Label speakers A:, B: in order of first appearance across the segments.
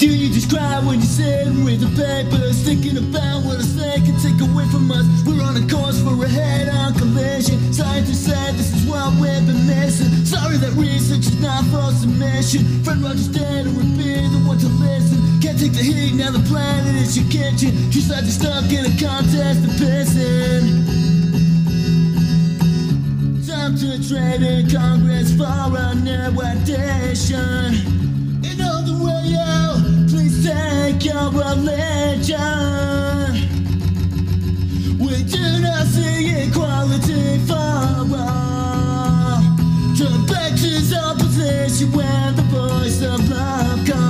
A: Do you just cry when you sit read the papers, thinking about what a snake can take away from us? We're on a course for a head-on collision. Scientists said this is what we've been missing. Sorry that research is not for submission. Friend Roger's dead and we'll be the one to listen. Can't take the heat now the planet is your kitchen. She said you're stuck in a contest of pissing. Time to trade in Congress for a new edition. Other way out, please take your religion. We do not see equality for all. Turn back to opposition when the voice of love calls.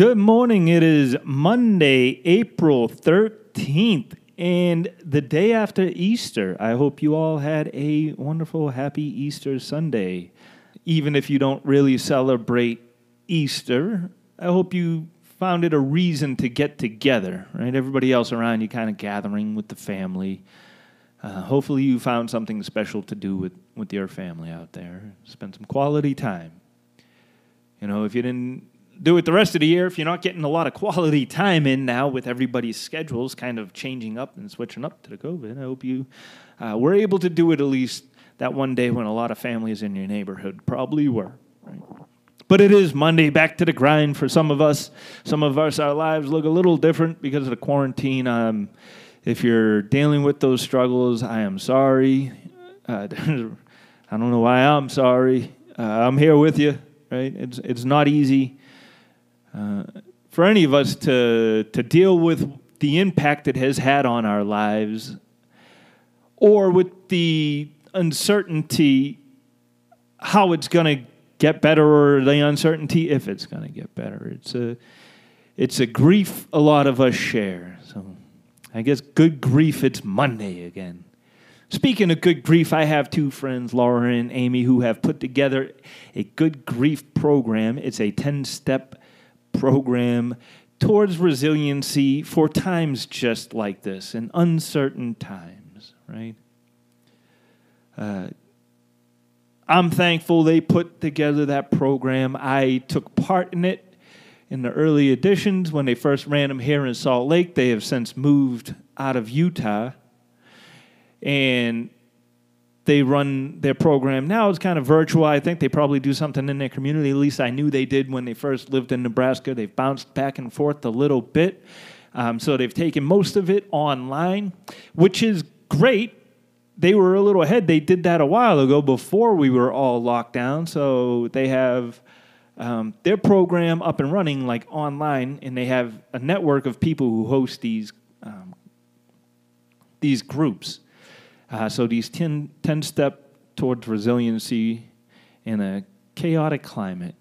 B: Good morning. It is Monday, April 13th, and the day after Easter. I hope you all had a wonderful, happy Easter Sunday. Even if you don't really celebrate Easter, I hope you found it a reason to get together, right? Everybody else around you kind of gathering with the family. Uh, hopefully, you found something special to do with, with your family out there. Spend some quality time. You know, if you didn't do it the rest of the year, if you're not getting a lot of quality time in now with everybody's schedules kind of changing up and switching up to the COVID, I hope you uh, were able to do it at least that one day when a lot of families in your neighborhood probably were. Right? But it is Monday, back to the grind for some of us. Some of us, our lives look a little different because of the quarantine. Um, if you're dealing with those struggles, I am sorry. Uh, I don't know why I'm sorry. Uh, I'm here with you, right? It's it's not easy uh, for any of us to to deal with the impact it has had on our lives, or with the uncertainty how it's going to get better, or the uncertainty if it's going to get better. It's a it's a grief a lot of us share. So I guess good grief. It's Monday again. Speaking of good grief, I have two friends, Laura and Amy, who have put together a good grief program. It's a 10 step program towards resiliency for times just like this and uncertain times, right? Uh, I'm thankful they put together that program. I took part in it in the early editions when they first ran them here in Salt Lake. They have since moved out of Utah and they run their program now it's kind of virtual. I think they probably do something in their community. At least i knew they did when they first lived in nebraska. They've bounced back and forth a little bit. Um, so they've taken most of it online which is great. They were a little ahead. They did that a while ago before we were all locked down. So they have um, their program up and running like online and they have a network of people who host these um, these groups uh, so these 10, 10 step towards resiliency in a chaotic climate.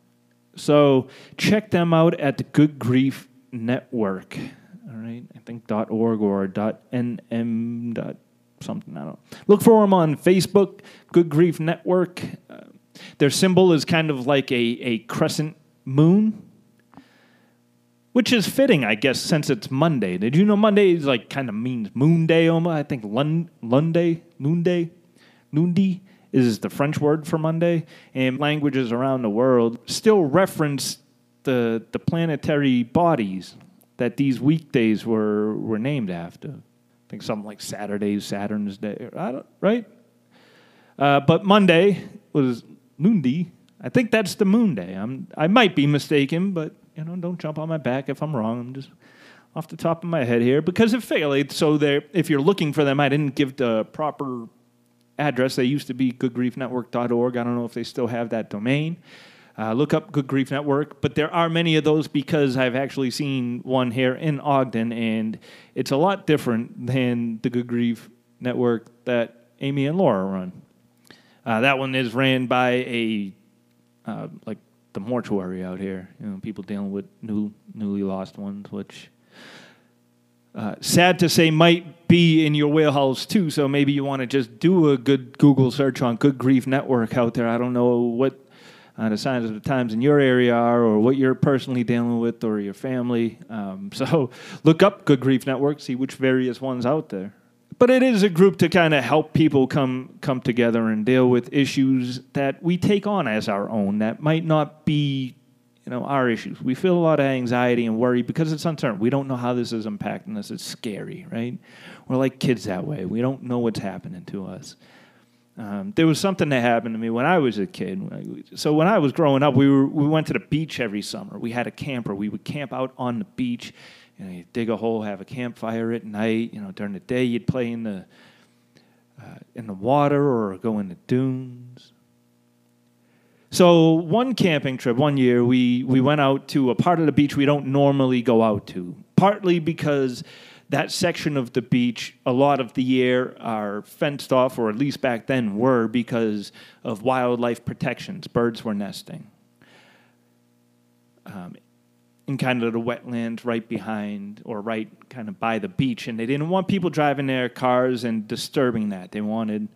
B: So check them out at the Good Grief Network. All right, I think .org or .nm something. I don't know. Look for them on Facebook. Good Grief Network. Uh, their symbol is kind of like a, a crescent moon which is fitting, I guess, since it's Monday. Did you know Monday is like kind of means Moon Day? Almost, I think Lun Lunday, Moon Day, Noondi is the French word for Monday, and languages around the world still reference the the planetary bodies that these weekdays were were named after. I think something like Saturday's Saturn's Day, right? Uh, but Monday was Noondi. I think that's the Moon Day. I'm I might be mistaken, but you know, don't jump on my back if I'm wrong. I'm just off the top of my head here because it failed. So there, if you're looking for them, I didn't give the proper address. They used to be goodgriefnetwork.org. I don't know if they still have that domain. Uh, look up Good Grief Network, but there are many of those because I've actually seen one here in Ogden, and it's a lot different than the Good Grief network that Amy and Laura run. Uh, that one is ran by a uh, like the mortuary out here. You know, people dealing with new newly lost ones, which uh, sad to say might be in your wheelhouse too. So maybe you want to just do a good Google search on Good Grief Network out there. I don't know what uh, the signs of the times in your area are, or what you're personally dealing with, or your family. Um, so look up Good Grief Network, see which various ones out there. But it is a group to kind of help people come come together and deal with issues that we take on as our own that might not be you know our issues. We feel a lot of anxiety and worry because it's uncertain. We don't know how this is impacting us. It's scary, right? We're like kids that way. We don't know what's happening to us. Um, there was something that happened to me when I was a kid. So when I was growing up, we were we went to the beach every summer. We had a camper. We would camp out on the beach. You know, you'd dig a hole, have a campfire at night. You know, during the day you'd play in the uh, in the water or go in the dunes. So one camping trip, one year, we we went out to a part of the beach we don't normally go out to. Partly because that section of the beach, a lot of the year, are fenced off, or at least back then were, because of wildlife protections. Birds were nesting. Um, in kind of the wetlands right behind or right kind of by the beach. And they didn't want people driving their cars and disturbing that. They wanted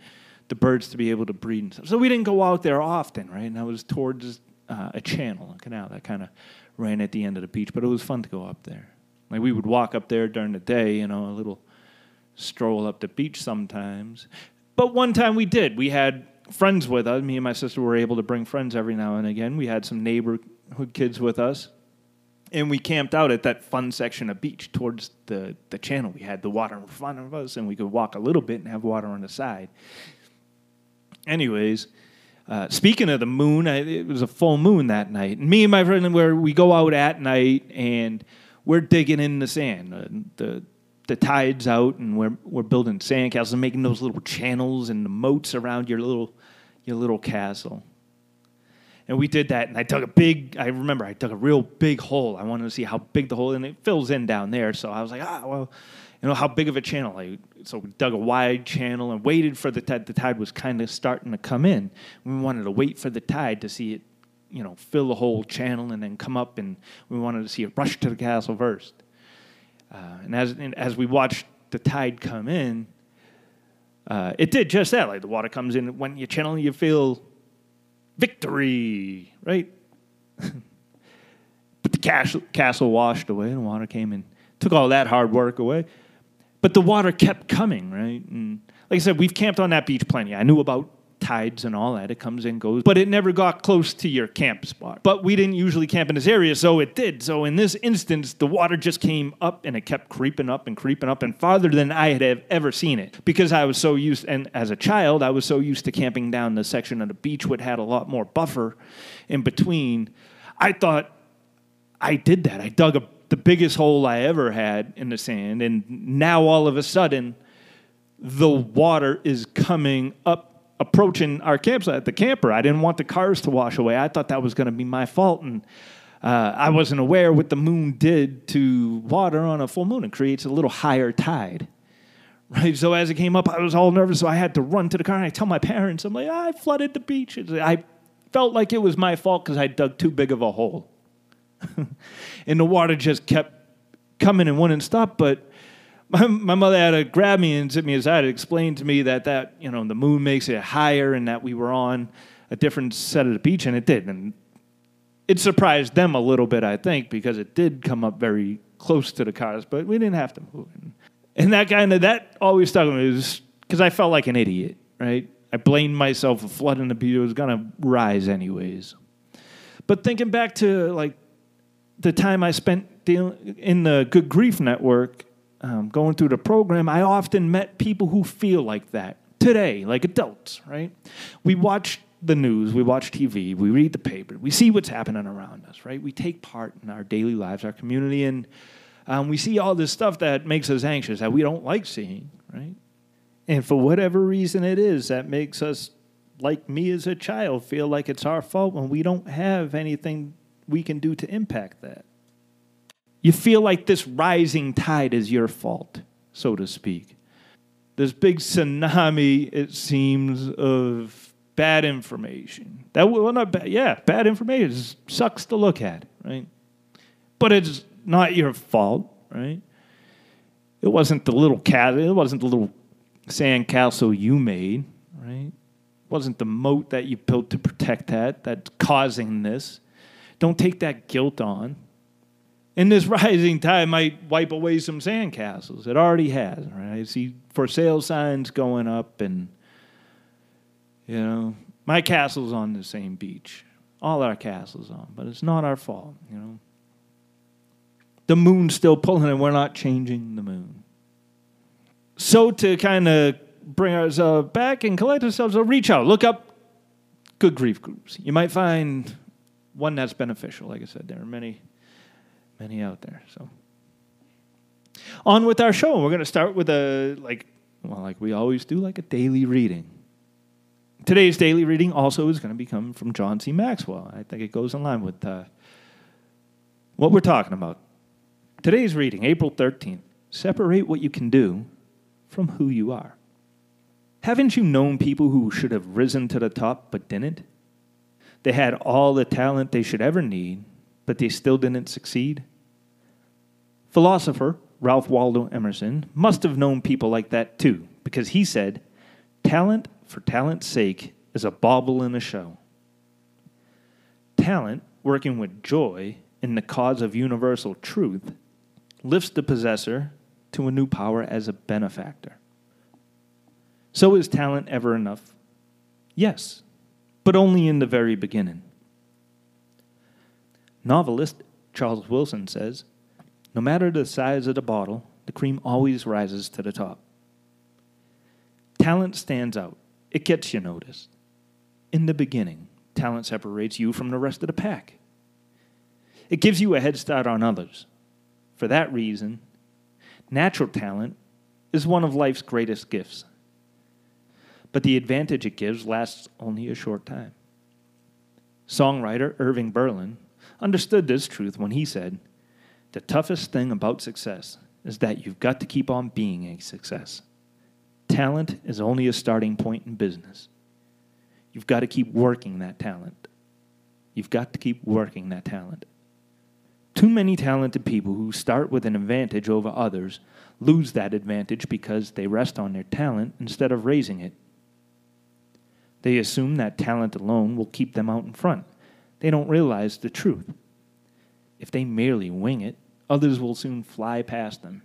B: the birds to be able to breed and stuff. So we didn't go out there often, right? And I was towards uh, a channel, a canal that kind of ran at the end of the beach. But it was fun to go up there. Like we would walk up there during the day, you know, a little stroll up the beach sometimes. But one time we did. We had friends with us. Me and my sister were able to bring friends every now and again. We had some neighborhood kids with us. And we camped out at that fun section of beach towards the, the channel. We had the water in front of us, and we could walk a little bit and have water on the side. Anyways, uh, speaking of the moon, I, it was a full moon that night. And me and my friend, where we go out at night and – we're digging in the sand. Uh, the the tide's out, and we're we're building sandcastles and making those little channels and the moats around your little your little castle. And we did that, and I dug a big. I remember I dug a real big hole. I wanted to see how big the hole, and it fills in down there. So I was like, ah, well, you know, how big of a channel? I, so we dug a wide channel and waited for the tide. The tide was kind of starting to come in. We wanted to wait for the tide to see it you know, fill the whole channel and then come up, and we wanted to see it rush to the castle first. Uh, and as and as we watched the tide come in, uh, it did just that. Like the water comes in when you channel, you feel victory, right? but the castle, castle washed away, and water came and took all that hard work away. But the water kept coming, right? And like I said, we've camped on that beach plenty. I knew about tides and all that. It comes and goes, but it never got close to your camp spot. But we didn't usually camp in this area, so it did. So in this instance, the water just came up and it kept creeping up and creeping up and farther than I had ever seen it because I was so used, and as a child, I was so used to camping down the section of the beach which had a lot more buffer in between. I thought I did that. I dug a, the biggest hole I ever had in the sand, and now all of a sudden, the water is coming up approaching our campsite, the camper. I didn't want the cars to wash away. I thought that was going to be my fault, and uh, I wasn't aware what the moon did to water on a full moon. It creates a little higher tide. Right, so as it came up, I was all nervous, so I had to run to the car and I tell my parents, I'm like, I flooded the beach. I felt like it was my fault because I dug too big of a hole. and the water just kept coming and wouldn't stop. But my, my mother had to grab me and sit me aside and explain to me that that you know the moon makes it higher and that we were on a different set of the beach and it did. And it surprised them a little bit I think because it did come up very close to the cars but we didn't have to move. And that kind of that always stuck with me. Because I felt like an idiot right? I blamed myself for flooding the beach. It was gonna rise anyways. But thinking back to like the time I spent dealing in the Good Grief Network um, going through the program, I often met people who feel like that today, like adults, right? We watch the news, we watch TV, we read the paper, we see what's happening around us, right? We take part in our daily lives, our community, and um, we see all this stuff that makes us anxious that we don't like seeing, right? And for whatever reason it is, that makes us, like me as a child, feel like it's our fault when we don't have anything we can do to impact that. You feel like this rising tide is your fault, so to speak. this big tsunami, it seems, of bad information. That well, not bad. Yeah, bad information It sucks to look at, right? But it's not your fault, right? It wasn't the little cat. It wasn't the little sand castle you made, right? It wasn't the moat that you built to protect that that's causing this. Don't take that guilt on. And this rising tide might wipe away some sandcastles. It already has, right? I see for sale signs going up, and you know, my castle's on the same beach. All our castles on, but it's not our fault, you know. The moon's still pulling, and we're not changing the moon. So to kind of bring ourselves uh, back and collect ourselves, so reach out, look up good grief groups. You might find one that's beneficial. Like I said, there are many, many out there. So on with our show. We're going to start with a like, well, like we always do, like a daily reading. Today's daily reading also is going to be coming from John C. Maxwell. I think it goes in line with uh, what we're talking about. Today's reading, April 13th. Separate what you can do from who you are. Haven't you known people who should have risen to the top but didn't? They had all the talent they should ever need, but they still didn't succeed. Philosopher Ralph Waldo Emerson must have known people like that too, because he said, Talent for talent's sake is a bauble in a show. Talent, working with joy in the cause of universal truth, lifts the possessor to a new power as a benefactor. So is talent ever enough? Yes, but only in the very beginning. Novelist Charles Wilson says No matter the size of the bottle, the cream always rises to the top. Talent stands out, it gets you noticed. In the beginning, talent separates you from the rest of the pack. It gives you a head start on others. For that reason, natural talent is one of life's greatest gifts but the advantage it gives lasts only a short time. Songwriter Irving Berlin understood this truth when he said, The toughest thing about success is that you've got to keep on being a success. Talent is only a starting point in business. You've got to keep working that talent. You've got to keep working that talent. Too many talented people who start with an advantage over others lose that advantage because they rest on their talent instead of raising it. They assume that talent alone will keep them out in front. They don't realize the truth. If they merely wing it, others will soon fly past them.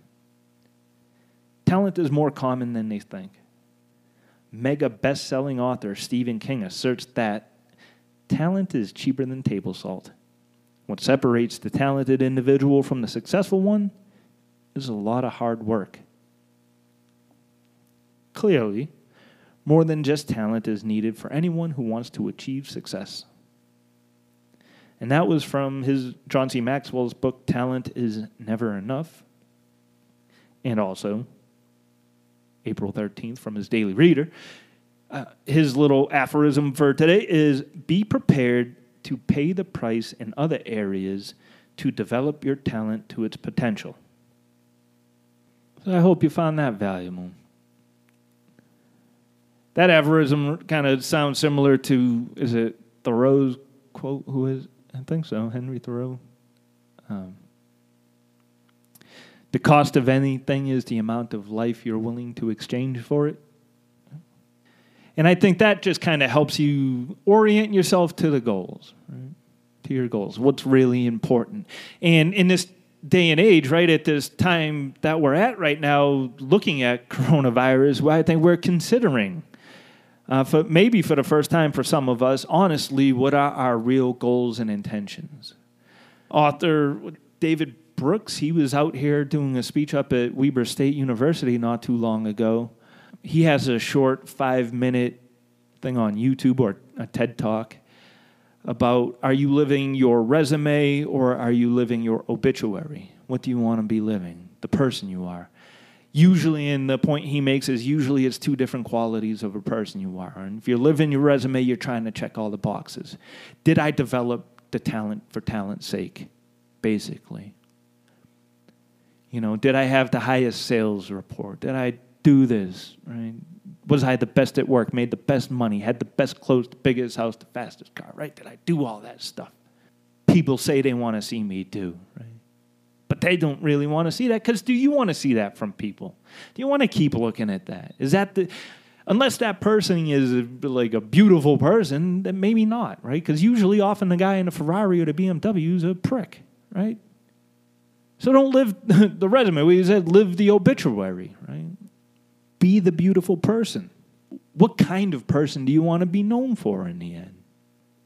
B: Talent is more common than they think. Mega best selling author Stephen King asserts that talent is cheaper than table salt. What separates the talented individual from the successful one is a lot of hard work. Clearly, more than just talent is needed for anyone who wants to achieve success. And that was from his John C. Maxwell's book, Talent is Never Enough. And also, April 13th, from his Daily Reader. Uh, his little aphorism for today is Be prepared to pay the price in other areas to develop your talent to its potential. So I hope you found that valuable that aphorism kind of sounds similar to is it Thoreau's quote? Who is I think so, Henry Thoreau. Um, the cost of anything is the amount of life you're willing to exchange for it. And I think that just kind of helps you orient yourself to the goals, right? to your goals, what's really important. And in this day and age, right, at this time that we're at right now, looking at coronavirus, I think we're considering uh, for maybe for the first time for some of us, honestly, what are our real goals and intentions? Author David Brooks, he was out here doing a speech up at Weber State University not too long ago. He has a short five minute thing on YouTube or a TED Talk about are you living your resume or are you living your obituary? What do you want to be living? The person you are usually and the point he makes is usually it's two different qualities of a person you are and if you're living your resume you're trying to check all the boxes did i develop the talent for talent's sake basically you know did i have the highest sales report did i do this, right? Was I the best at work, made the best money, had the best clothes, the biggest house, the fastest car, right? Did I do all that stuff? People say they want to see me do, right? But they don't really want to see that because do you want to see that from people? Do you want to keep looking at that? Is that the unless that person is like a beautiful person, then maybe not, right? Because usually, often the guy in a Ferrari or the BMW is a prick, right? So don't live the resume. We said live the obituary, right? Be the beautiful person. What kind of person do you want to be known for in the end?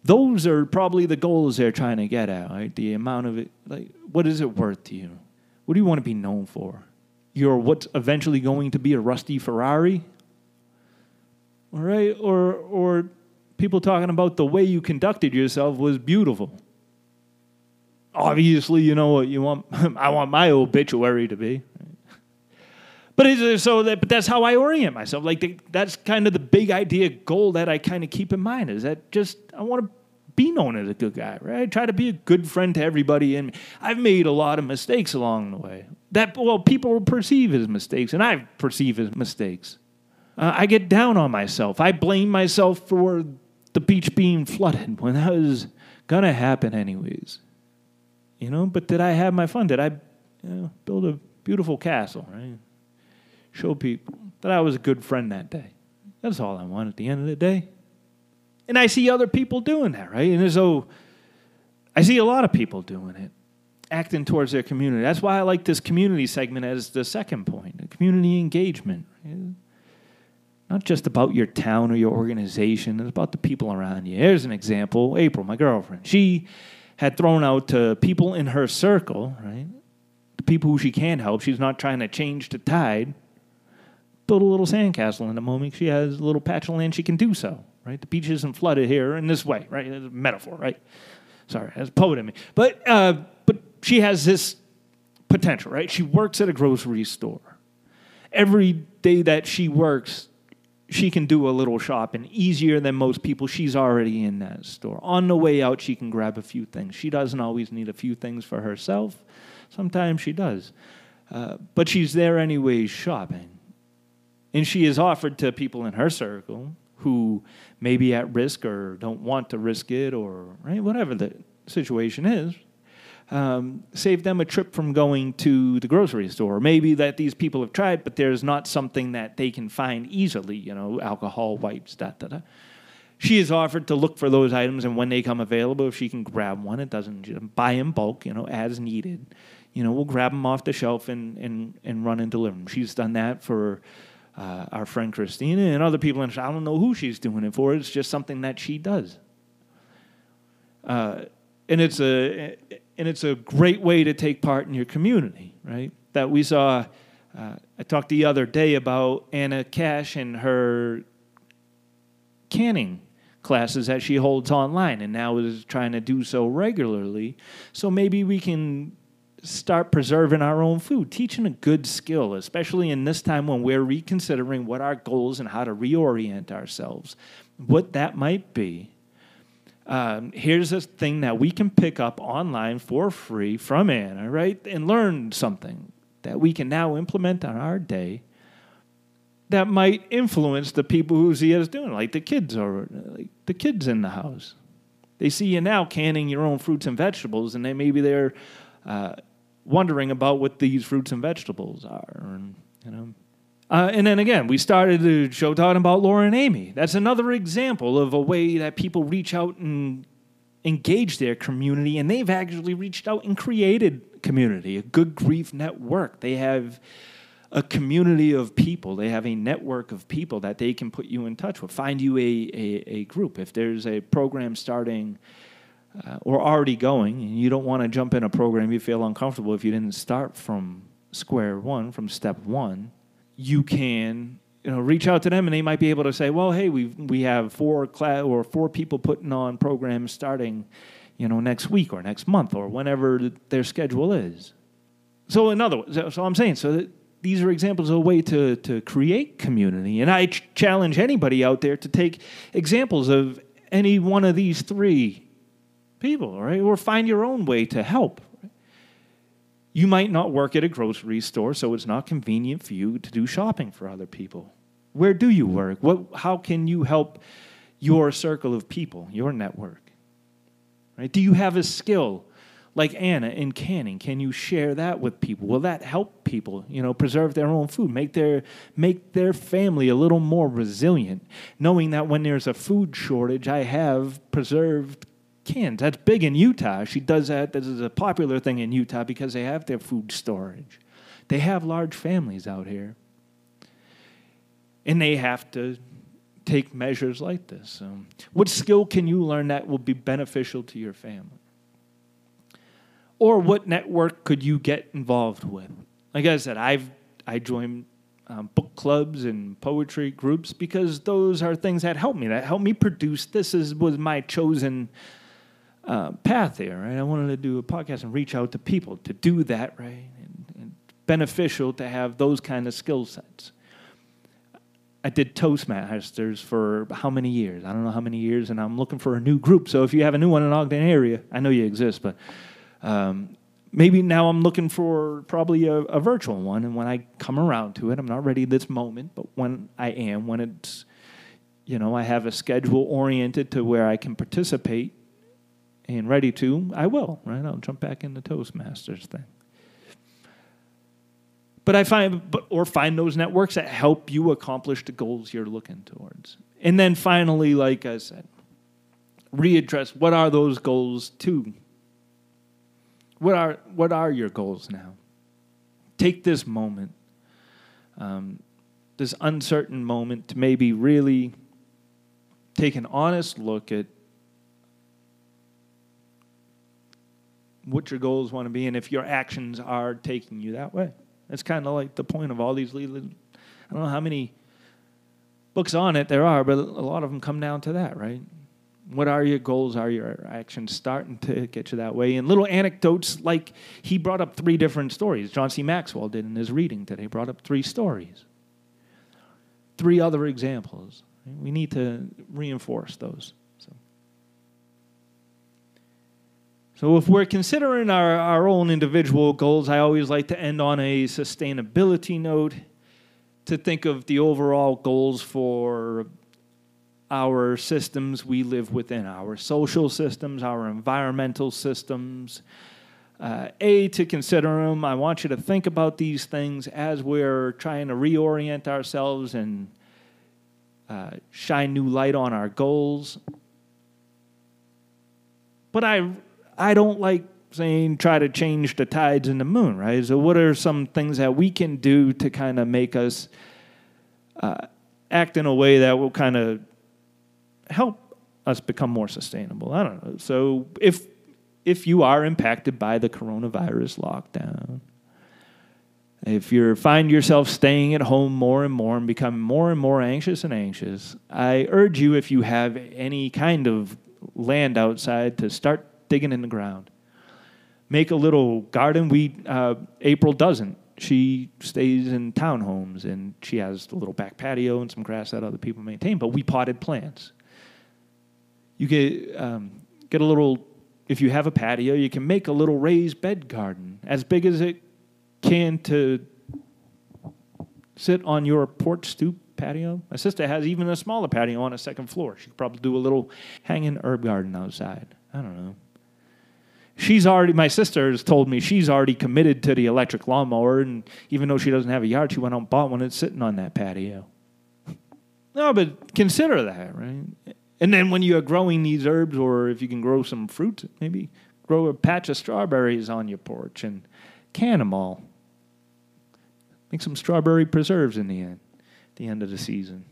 B: Those are probably the goals they're trying to get at, right? The amount of it, like, what is it worth to you? What do you want to be known for? You're what's eventually going to be a rusty Ferrari, all right? Or, or people talking about the way you conducted yourself was beautiful. Obviously, you know what you want. I want my obituary to be. But it's, so that, but that's how I orient myself. Like the, that's kind of the big idea goal that I kind of keep in mind is that just I want to be known as a good guy, right? I try to be a good friend to everybody, and I've made a lot of mistakes along the way. That well, people perceive as mistakes, and I perceive as mistakes. Uh, I get down on myself. I blame myself for the beach being flooded when that was gonna happen anyways. You know, but did I have my fun? Did I you know, build a beautiful castle, right? Show people that I was a good friend that day. That's all I want at the end of the day. And I see other people doing that, right? And so I see a lot of people doing it, acting towards their community. That's why I like this community segment as the second point community engagement. Right? Not just about your town or your organization, it's about the people around you. Here's an example April, my girlfriend. She had thrown out to people in her circle, right? The people who she can help. She's not trying to change the tide build a little sandcastle in the moment. She has a little patch of land she can do so right? The beach isn't flooded here in this way right? It's a metaphor right? Sorry a poet in me. But uh, but she has this potential right? She works at a grocery store. Every day that she works she can do a little shopping easier than most people. She's already in that store. On the way out she can grab a few things. She doesn't always need a few things for herself. Sometimes she does. Uh, but she's there anyways shopping and she is offered to people in her circle who may be at risk or don't want to risk it or right, whatever the situation is. Um, save them a trip from going to the grocery store. Maybe that these people have tried, but there's not something that they can find easily, you know, alcohol, wipes, da da da. She is offered to look for those items, and when they come available, if she can grab one, it doesn't buy in bulk, you know, as needed. You know, we'll grab them off the shelf and, and, and run and deliver them. She's done that for uh, our friend Christina and other people. I don't know who she's doing it for. It's just something that she does. Uh, and it's a and it's a great way to take part in your community, right? That we saw. Uh, I talked the other day about Anna Cash and her canning classes that she holds online, and now is trying to do so regularly. So maybe we can start preserving our own food, teaching a good skill, especially in this time when we're reconsidering what our goals and how to reorient ourselves, what that might be. Um, here's a thing that we can pick up online for free from Anna, right? And learn something that we can now implement on our day that might influence the people who see us doing, like the kids or like the kids in the house. They see you now canning your own fruits and vegetables, and they maybe they're uh, wondering about what these fruits and vegetables are. And, you know. Uh, and then again, we started the show talking about Laura and Amy. That's another example of a way that people reach out and engage their community, and they've actually reached out and created community, a good grief network. They have a community of people. They have a network of people that they can put you in touch with, find you a, a, a group. If there's a program starting uh, or already going, and you don't want to jump in a program you feel uncomfortable if you didn't start from square one, from step one, you can you know reach out to them and they might be able to say, well, hey, we we have four class or four people putting on programs starting, you know, next week or next month or whenever their schedule is. So in other words, so I'm saying so. these are examples of a way to, to create community. And I ch- challenge anybody out there to take examples of any one of these three people, right? Or find your own way to help. You might not work at a grocery store, so it's not convenient for you to do shopping for other people. Where do you work? What, how can you help your circle of people, your network? Right? Do you have a skill like Anna in canning? Can you share that with people? Will that help people, you know, preserve their own food, make their make their family a little more resilient, knowing that when there's a food shortage, I have preserved cans. That's big in Utah. She does that. This is a popular thing in Utah because they have their food storage. They have large families out here. And they have to take measures like this. Um, what skill can you learn that will be beneficial to your family? Or what network could you get involved with? Like I said, I've I joined um, book clubs and poetry groups because those are things that help me. That help me produce. This is was my chosen uh, path there, Right, I wanted to do a podcast and reach out to people to do that. Right, and, and beneficial to have those kind of skill sets. I did Toastmasters for how many years? I don't know how many years, and I'm looking for a new group. So if you have a new one in Ogden area, I know you exist, but um, maybe now I'm looking for probably a, a, virtual one. And when I come around to it, I'm not ready this moment, but when I am, when it's, you know, I have a schedule oriented to where I can participate and ready to, I will, right? I'll jump back in the Toastmasters thing. But I find, or find those networks that help you accomplish the goals you're looking towards. And then finally, like I said, readdress what are those goals too. What are what are your goals now? Take this moment, um, this uncertain moment, to maybe really take an honest look at what your goals want to be and if your actions are taking you that way. That's kind of like the point of all these. Little I don't know how many books on it there are, but a lot of them come down to that, right? What are your goals? Are your actions starting to get you that way? And little anecdotes like he brought up three different stories. John C. Maxwell did in his reading today, brought up three stories. Three other examples. We need to reinforce those. So, if we're considering our, our own individual goals, I always like to end on a sustainability note to think of the overall goals for our systems we live within, our social systems, our environmental systems. Uh, a, to consider them. I want you to think about these things as we're trying to reorient ourselves and uh, shine new light on our goals. But I I don't like saying try to change the tides in the moon, right? So, what are some things that we can do to kind of make us uh, act in a way that will kind of help us become more sustainable? I don't know. So, if if you are impacted by the coronavirus lockdown, if you find yourself staying at home more and more and becoming more and more anxious and anxious, I urge you, if you have any kind of land outside, to start digging in the ground. Make a little garden. We uh, April doesn't. She stays in townhomes and she has a little back patio and some grass that other people maintain. But we potted plants. You get um, get a little. If you have a patio, you can make a little raised bed garden as big as it can to sit on your porch stoop patio. My sister has even a smaller patio on a second floor. She could probably do a little hanging herb garden outside. I don't know she's already my sister has told me she's already committed to the electric lawnmower and even though she doesn't have a yard she went out and bought one that's sitting on that patio. No but consider that right? And then when you are growing these herbs or if you can grow some fruit maybe grow a patch of strawberries on your porch and can them all. Make some strawberry preserves in the end the end of the season.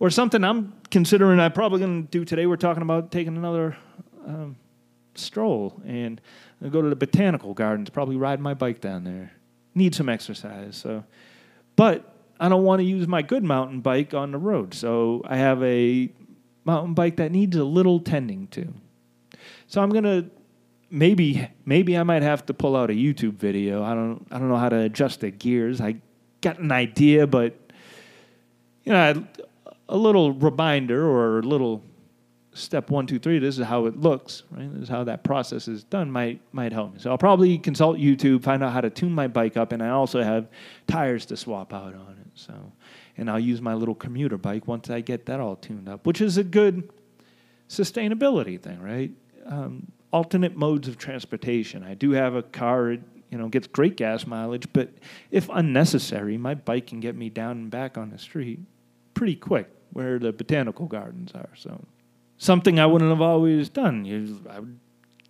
B: Or something i'm considering i'm probably going to do today we're talking about taking another um, stroll and I'll go to the botanical gardens, probably ride my bike down there. Need some exercise. So, but I don't want to use my good mountain bike on the road. So I have a mountain bike that needs a little tending to. So I'm gonna maybe maybe I might have to pull out a YouTube video. I don't I don't know how to adjust the gears. I got an idea, but you know, a little reminder or a little step one, two, three, this is how it looks, right? This is how that process is done, might might help me. So I'll probably consult YouTube, find out how to tune my bike up, and I also have tires to swap out on it. So, and I'll use my little commuter bike once I get that all tuned up, which is a good sustainability thing, right? Um, alternate modes of transportation. I do have a car, it, you know, gets great gas mileage, but if unnecessary, my bike can get me down and back on the street pretty quick where the botanical gardens are. So something I wouldn't have always done. You, I would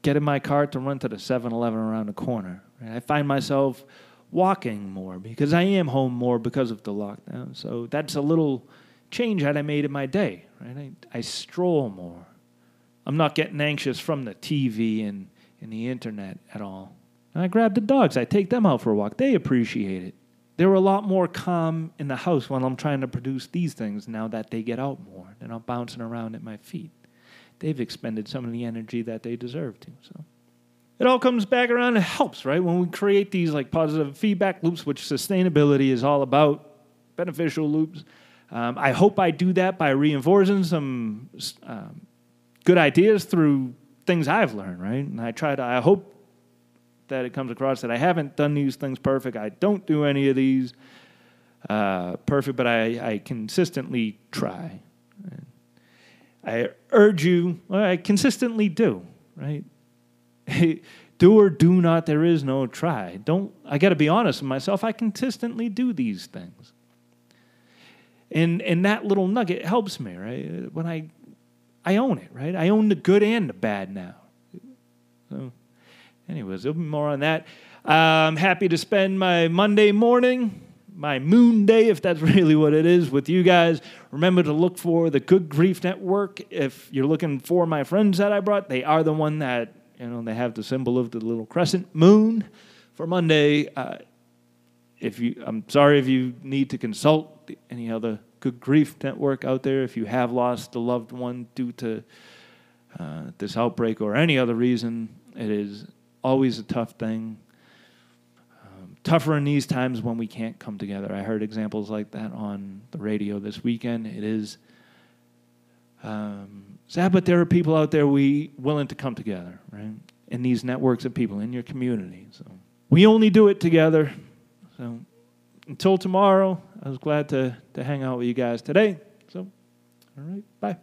B: get in my car to run to the 7-Eleven around the corner. Right? I find myself walking more because I am home more because of the lockdown. So that's a little change that I made in my day. Right? I, I stroll more. I'm not getting anxious from the TV and, and the internet at all. And I grab the dogs. I take them out for a walk. They appreciate it. They're a lot more calm in the house when I'm trying to produce these things now that they get out more. They're not bouncing around at my feet. They've expended some of the energy that they deserve to. So it all comes back around. It helps, right? When we create these like positive feedback loops, which sustainability is all about, beneficial loops. Um, I hope I do that by reinforcing some um, good ideas through things I've learned, right? And I try to. I hope that it comes across that I haven't done these things perfect. I don't do any of these uh, perfect, but I, I consistently try. I urge you, well, I consistently do, right? do or do not, there is no try. Don't, I got to be honest with myself, I consistently do these things. And, and that little nugget helps me, right? When I, I own it, right? I own the good and the bad now. So, anyways, there'll be more on that. I'm happy to spend my Monday morning my moon day, if that's really what it is, with you guys. Remember to look for the Good Grief Network. If you're looking for my friends that I brought, they are the one that, you know, they have the symbol of the little crescent moon for Monday. Uh, if you, I'm sorry if you need to consult any other Good Grief Network out there. If you have lost a loved one due to uh, this outbreak or any other reason, it is always a tough thing tougher in these times when we can't come together. I heard examples like that on the radio this weekend. It is um, sad, but there are people out there we willing to come together, right? In these networks of people in your community. So we only do it together. So until tomorrow, I was glad to to hang out with you guys today. So, all right, bye.